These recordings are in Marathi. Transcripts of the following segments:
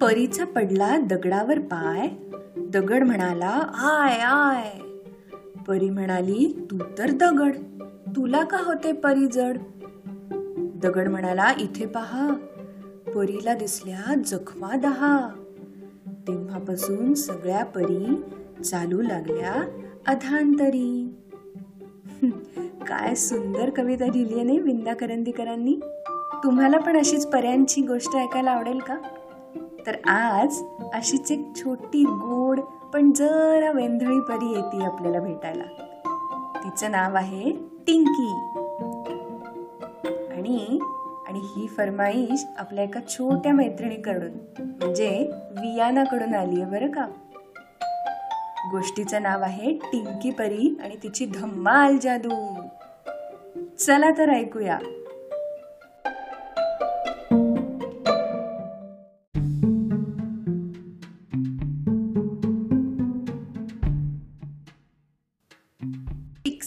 परीचा पडला दगडावर पाय. दगड म्हणाला आय आय. परी म्हणाली तू तर दगड. तुला का होते परी जड? दगड म्हणाला इथे पहा. परीला दिसल्या जखमा दहा. तेव्हापासून सगळ्या परी चालू लागल्या अधांतरी. काय सुंदर कविता लिहिली आहे नाही विंदा करंदीकरांनी तुम्हाला पण अशीच पर्यांची गोष्ट ऐकायला आवडेल का? तर आज अशीच एक छोटी गोड पण जरा वेंधळी परी येते आपल्याला भेटायला. तिचं नाव आहे टिंकी. आणि आणि ही फरमाईश आपल्या एका छोट्या मैत्रिणीकडून म्हणजे वियानाकडून आली आहे बरं का? गोष्टीचं नाव आहे टिंकी परी आणि तिची धम्माल जादू. चला तर ऐकूया.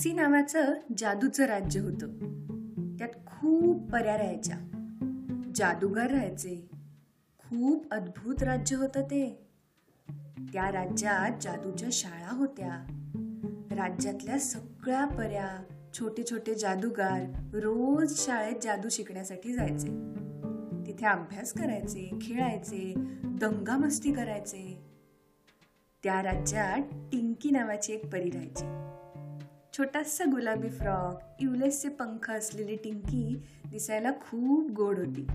टिक्सी नावाचं जादूचं राज्य होतं. त्यात खूप पर्या राहायच्या. जादूगार राहायचे. खूप अद्भुत राज्य होतं ते. त्या राज्यात जादूच्या शाळा होत्या. राज्यातल्या सगळ्या पर्या छोटे छोटे जादूगार रोज शाळेत जादू शिकण्यासाठी जायचे. तिथे अभ्यास करायचे खेळायचे दंगा मस्ती करायचे. त्या राज्यात टिंकी नावाची एक परी राहायची. छोटासा गुलाबी फ्रॉक इवलेसचे पंख असलेली टिंकी दिसायला खूप गोड होती.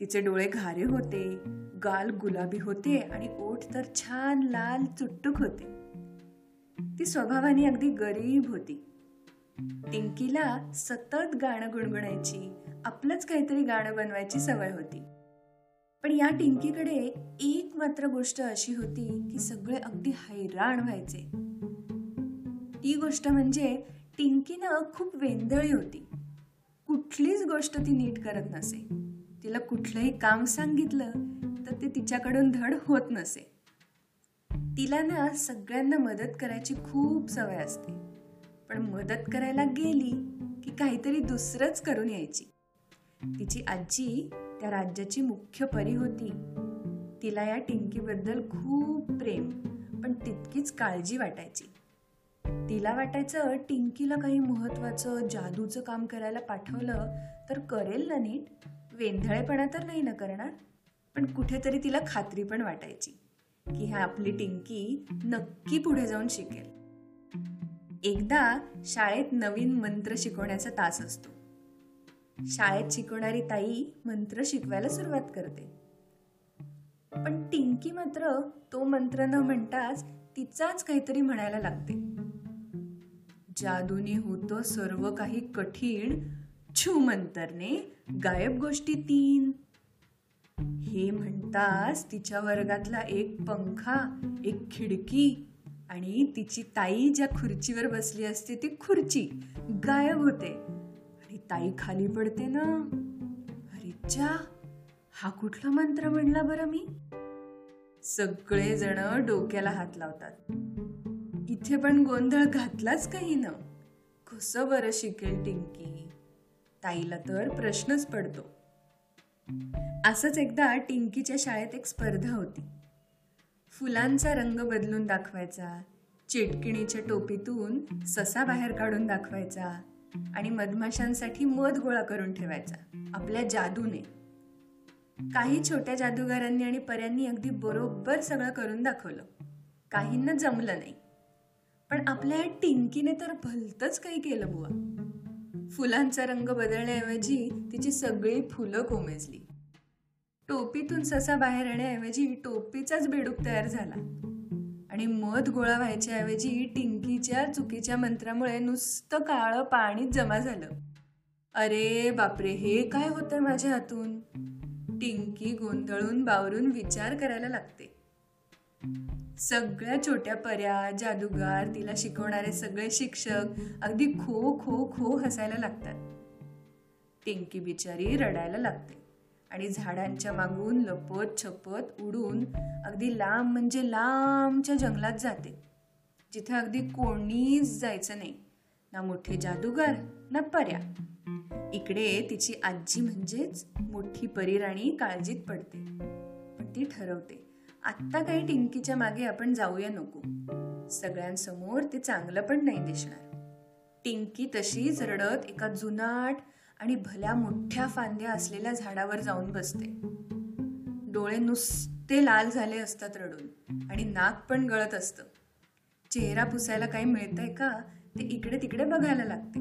तिचे डोळे घारे होते गाल गुलाबी होते आणि ओठ तर छान लाल चुट्टुक होते. ती स्वभावाने अगदी गरीब होती. टिंकीला सतत गाणं गुणगुणायची आपलंच काहीतरी गाणं बनवायची सवय होती. पण या टिंकीकडे एक मात्र गोष्ट अशी होती की सगळे अगदी हैराण व्हायचे. ती गोष्ट म्हणजे टिंकीनं खूप वेंदळी होती. कुठलीच गोष्ट ती नीट करत नसे. तिला कुठलंही काम सांगितलं तर ते तिच्याकडून धड होत नसे. तिला ना सगळ्यांना मदत करायची खूप सवय असते. पण मदत करायला गेली की काहीतरी दुसरंच करून यायची. तिची आजी त्या राज्याची मुख्य परी होती. तिला या टिंकीबद्दल खूप प्रेम पण तितकीच काळजी वाटायची. तिला वाटायचं टिंकीला काही महत्वाचं जादूचं काम करायला पाठवलं तर करेल ना नीट? वेंधळेपणा तर नाही ना करणार? पण कुठेतरी तिला खात्री पण वाटायची की ह्या आपली टिंकी नक्की पुढे जाऊन शिकेल. एकदा शाळेत नवीन मंत्र शिकवण्याचा तास असतो. शाळेत शिकवणारी ताई मंत्र शिकवायला सुरुवात करते. पण टिंकी मात्र तो मंत्र न म्हणताच तिचाच काहीतरी म्हणायला लागते. जादूने होतं सर्व काही कठीण. छू मंतरने गायब गोष्टी तीन. हे म्हणताच तिच्या वर्गातला एक पंखा एक खिडकी आणि तिची ताई ज्या खुर्चीवर बसली असते ती खुर्ची गायब होते. आणि ताई खाली पडते ना. अरे चा हा कुठला मंत्र म्हणला बरं मी? सगळे जण डोक्याला हात लावतात. इथे पण गोंधळ घातलाच काही न. कसं बरं शिकेल टिंकी? ताईला तर प्रश्नच पडतो. असंच एकदा टिंकीच्या शाळेत एक स्पर्धा होती. फुलांचा रंग बदलून दाखवायचा चिटकिणीच्या टोपीतून ससा बाहेर काढून दाखवायचा आणि मधमाशांसाठी मध गोळा करून ठेवायचा आपल्या जादूने. काही छोट्या जादूगारांनी आणि पर्यांनी अगदी बरोबर सगळं करून दाखवलं. काहींना जमलं नाही. पण आपल्या टिंकीने तर भलतच काही केलं बुवा. फुलांचा रंग बदलण्याऐवजी तिची सगळी फुलं कोमेजली. टोपीतून ससा बाहेर येण्याऐवजी टोपीचाच बेडूक तयार झाला. आणि मध गोळा व्हायच्या ऐवजी टिंकीच्या चुकीच्या मंत्रामुळे नुसतं काळं पाणी जमा झालं. अरे बापरे हे काय होतंय माझ्या हातून? टिंकी गोंधळून बावरून विचार करायला लागते. सगळ्या छोट्या पर्या जादूगार तिला शिकवणारे सगळे शिक्षक अगदी खो खो खो हसायला लागतात. टिंकी बिचारी रडायला लागते आणि झाडांच्या मागून लपत छपत उडून अगदी लांब म्हणजे लांबच्या जंगलात जाते. जिथे अगदी कोणीच जायचं नाही ना मोठे जादूगार ना पर्या. इकडे तिची आजी म्हणजेच मोठी परीराणी काळजीत पडते पण ती ठरवते. आत्ता काही टिंकीच्या मागे आपण जाऊया नको. सगळ्यांसमोर ते चांगलं पण नाही दिसणार. टिंकी तशीच रडत एका जुनाट आणि भल्या मोठ्या फांद्या असलेल्या झाडावर जाऊन बसते. डोळे नुसते लाल झाले असतात रडून आणि नाक पण गळत असतं. चेहरा पुसायला काही मिळतंय का? ते इकडे तिकडे बघायला लागते.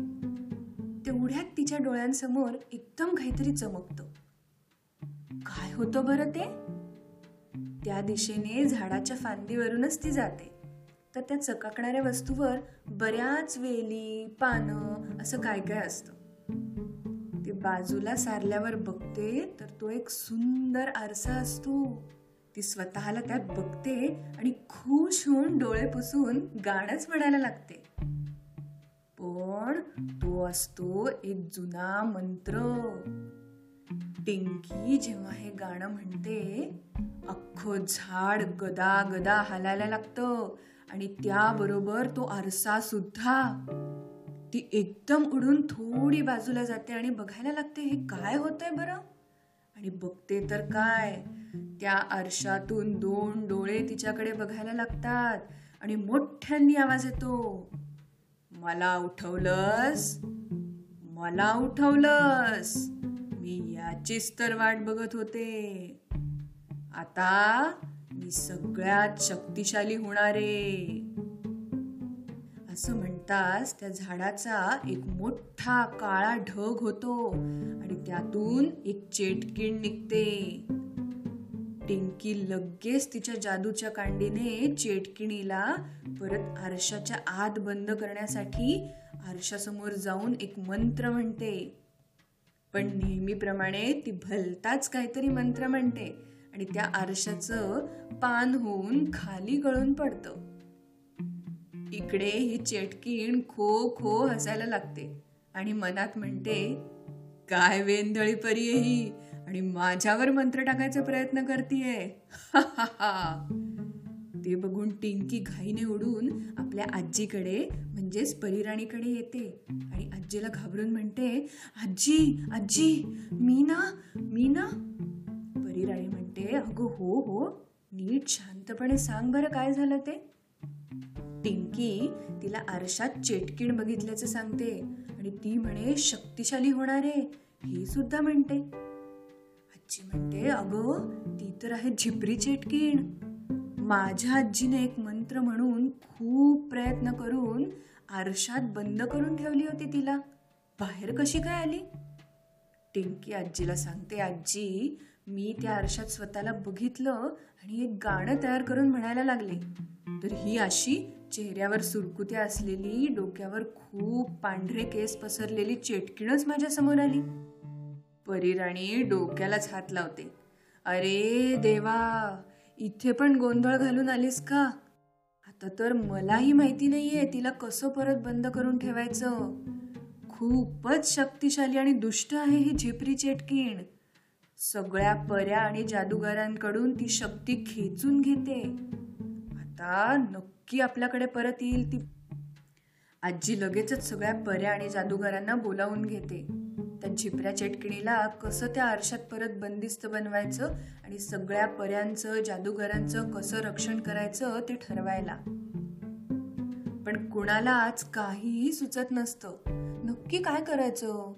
तेवढ्यात तिच्या डोळ्यांसमोर एकदम काहीतरी चमकतं. काय होतं बरं ते? त्या दिशेने झाडाच्या फांदीवरूनच ती जाते. तर त्या चकाकणाऱ्या वस्तूवर बऱ्याच वेली पानं असं काय काय असतं. ते बाजूला सारल्यावर बघते तर तो एक सुंदर आरसा असतो. ती स्वतःला त्यात बघते आणि खुश होऊन डोळे पुसून गाणंच म्हणायला लागते. पण तो असतो एक जुना मंत्र. डिंकी जेव्हा हे गाणं म्हणते अख्खं झाड गदा गदा हालायला लागतं आणि त्याबरोबर तो आरसा सुद्धा. ती एकदम उडून थोडी बाजूला जाते आणि बघायला लागते हे काय होतंय बरं? आणि बघते तर काय? त्या आरशातून दोन डोळे तिच्याकडे बघायला लागतात आणि मोठ्यांनी आवाज येतो. मला उठवलंस? मला उठवलंस? मी याचीच तर वाट बघत होते. आता मी सगळ्यात शक्तिशाली होणारे असं म्हणताच त्या झाडाचा एक मोठा काळा ढग होतो आणि त्यातून एक चेटकीण निघते. टिंकी लगेच तिच्या जादूच्या कांडीने चेटकिणीला परत आरशाच्या आत बंद करण्यासाठी आरशासमोर जाऊन एक मंत्र म्हणते. पण नेहमीप्रमाणे ती भलताच काहीतरी मंत्र म्हणते आणि त्या आरशाचं पान होऊन खाली गळून पडतं. इकडे ही चेटकीण खो खो हसायला लागते आणि मनात म्हणते काय वेंधळी परी आहे ही आणि माझ्यावर मंत्र टाकायचा प्रयत्न करतीये. ते बघून टिंकी घाईने उडून आपल्या आजीकडे म्हणजेच परिराणीकडे येते. आणि आजीला घाबरून म्हणते आजी आजी मी ना मी ना परिराणी म्हणते अगं हो हो नीट शांतपणे सांग बरं काय झालं ते. टिंकी तिला आरशात चेटकीण बघितल्याचं सांगते आणि ती म्हणे शक्तिशाली होणार आहे. हे सुद्धा म्हणते. आजी म्हणते अगं ती तर आहे झिपरी चेटकीण. माझ्या आजीने एक मंत्र म्हणून खूप प्रयत्न करून आरशात बंद करून ठेवली होती तिला. बाहेर कशी काय आली? टिंकी आजीला सांगते आजी मी त्या आरशात स्वतःला बघितलं आणि एक गाणं तयार करून म्हणायला लागले. तर ही अशी चेहऱ्यावर सुरकुत्या असलेली डोक्यावर खूप पांढरे केस पसरलेली चेटकिणच माझ्यासमोर आली. परीराणी डोक्यालाच हात लावते. अरे देवा इथे पण गोंधळ घालून आलीस का? आता तर मलाही माहिती नाहीये तिला कसं परत बंद करून ठेवायचं. खूपच शक्तिशाली आणि दुष्ट आहे ही झिपरी चेटकीण. सगळ्या पर्या आणि जादूगारांकडून ती शक्ती खेचून घेते. आता नक्की आपल्याकडे परत येईल ती. आजी लगेचच सगळ्या पर्या आणि जादूगारांना बोलावून घेते. त्या झिपऱ्या चेटकिणीला कसं त्या आरशात परत बंदिस्त बनवायचं आणि सगळ्या पर्यांचं जादूगरांचं कसं रक्षण करायचं ते ठरवायला. पण कुणाला आज काहीही सुचत नसतं. नक्की काय करायचं?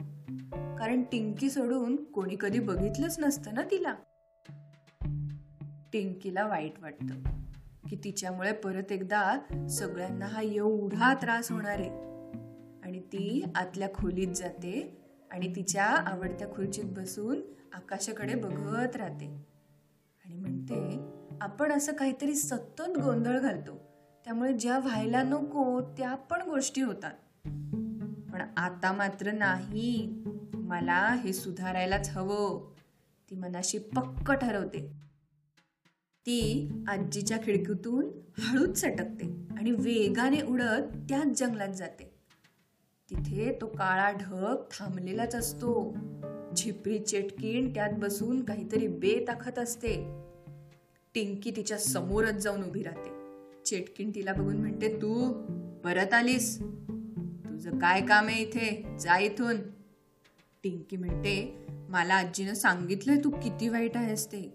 कारण टिंकी सोडून कोणी कधी बघितलंच नसतं ना तिला. टिंकीला वाईट वाटतं की तिच्यामुळे परत एकदा सगळ्यांना हा एवढा त्रास होणार आहे. आणि ती आतल्या खोलीत जाते आणि तिच्या आवडत्या खुर्चीत बसून आकाशाकडे बघत राहते. आणि म्हणते आपण असं काहीतरी सतत गोंधळ घालतो. त्यामुळे ज्या व्हायला नको त्या पण गोष्टी होतात. पण आता मात्र नाही. मला हे सुधारायलाच हवं. ती मनाशी पक्क ठरवते. ती आजीच्या खिडकीतून हळूच सटकते आणि वेगाने उडत त्याच जंगलात जाते. तिथे तो काळा ढग थांबलेलाच असतो. झिपरी चेटकीण त्यात बसून काहीतरी बेताखत असते. टिंकी तिच्या समोरच जाऊन उभी राहते. चेटकीण तिला बघून म्हणते तू परत आलीस? तुझं काय काम आहे इथे? जा इथून. टिंकी म्हणते मला आजीनं सांगितलंय तू किती वाईट आहेस ते.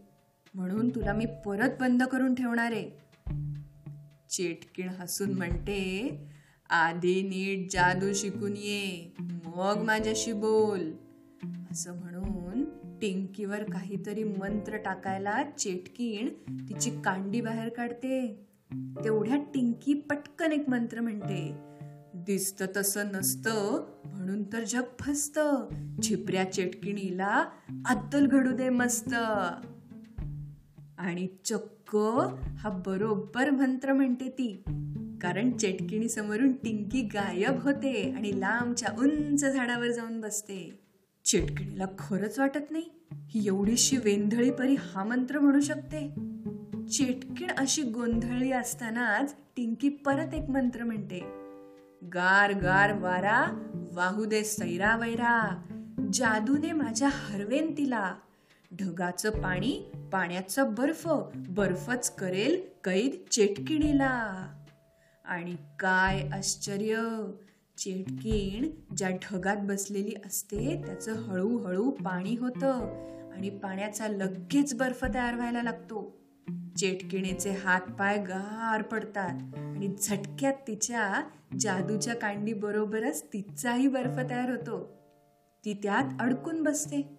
म्हणून तुला मी परत बंद करून ठेवणार आहे. चेटकीण हसून म्हणते आधी नीट जादू शिकून ये मग माझ्याशी बोल. असं म्हणून टिंकीवर काहीतरी मंत्र टाकायला चेटकीण तिची कांडी बाहेर काढते. तेवढ्या टिंकी पटकन एक मंत्र म्हणते. दिसत तसं नसतं म्हणून तर जग फसत. झिपऱ्या चेटकिणीला अद्दल घडू दे मस्त. आणि चक्क हा बरोबर मंत्र म्हणते ती. कारण चेटकिणी समोरून टिंकी गायब होते आणि लांबच्या उंच झाडावर जाऊन बसते. चेटकिणीला खरंच वाटत नाही ही एवढीशी वेंधळी परी हा मंत्र म्हणू शकते? चेटकीण अशी गोंधळली असतानाच टिंकी परत एक मंत्र म्हणते. गार गार वारा वाहू दे सैरा वैरा जादूने माझ्या हरवेन तिला ढगाचं पाणी पाण्याचा बर्फ बर्फच करेल कैद चेटकिणीला. आणि काय आश्चर्य! चेटकीण ज्या ढगात बसलेली असते त्याचं हळूहळू पाणी होतं आणि पाण्याचा लगेच बर्फ तयार व्हायला लागतो. चेटकिणीचे हात पाय गार पडतात आणि झटक्यात तिच्या जादूच्या कांडी बरोबरच तिचाही बर्फ तयार होतो. ती त्यात अडकून बसते.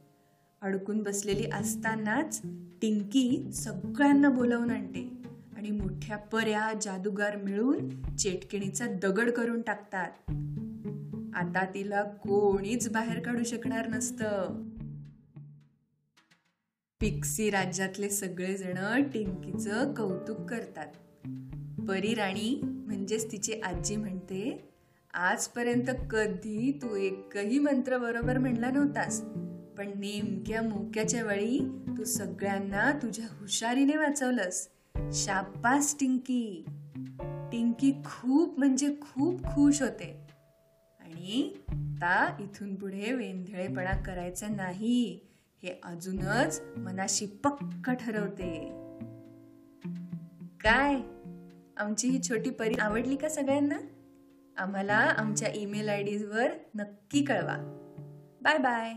अडकून बसलेली असतानाच टिंकी सगळ्यांना बोलावून आणते. आणि मोठ्या पर्या जादूगार मिळून चेटकिणीचा दगड करून टाकतात. आता तिला कोणीच बाहेर काढू शकणार नसतं. पिक्सी राज्यातले सगळेजण टिंकीचं कौतुक करतात. परी राणी म्हणजेच तिची आजी म्हणते आजपर्यंत कधी तू एकही मंत्र बरोबर म्हणला नव्हतास पण नेमक्या मोक्याच्या वेळी तू सगळ्यांना तुझ्या हुशारीने वाचवलंस. शाबास टिंकी. टिंकी खूप म्हणजे खूप खुश होते. आणि आता इथून पुढे वेंधळेपणा करायचा नाही. हे अजूनच मनाशी पक्क ठरवते. काय? आमची ही छोटी परी आवडली का सगळ्यांना? आम्हाला आमच्या ईमेल आय डीवर नक्की कळवा. Bye bye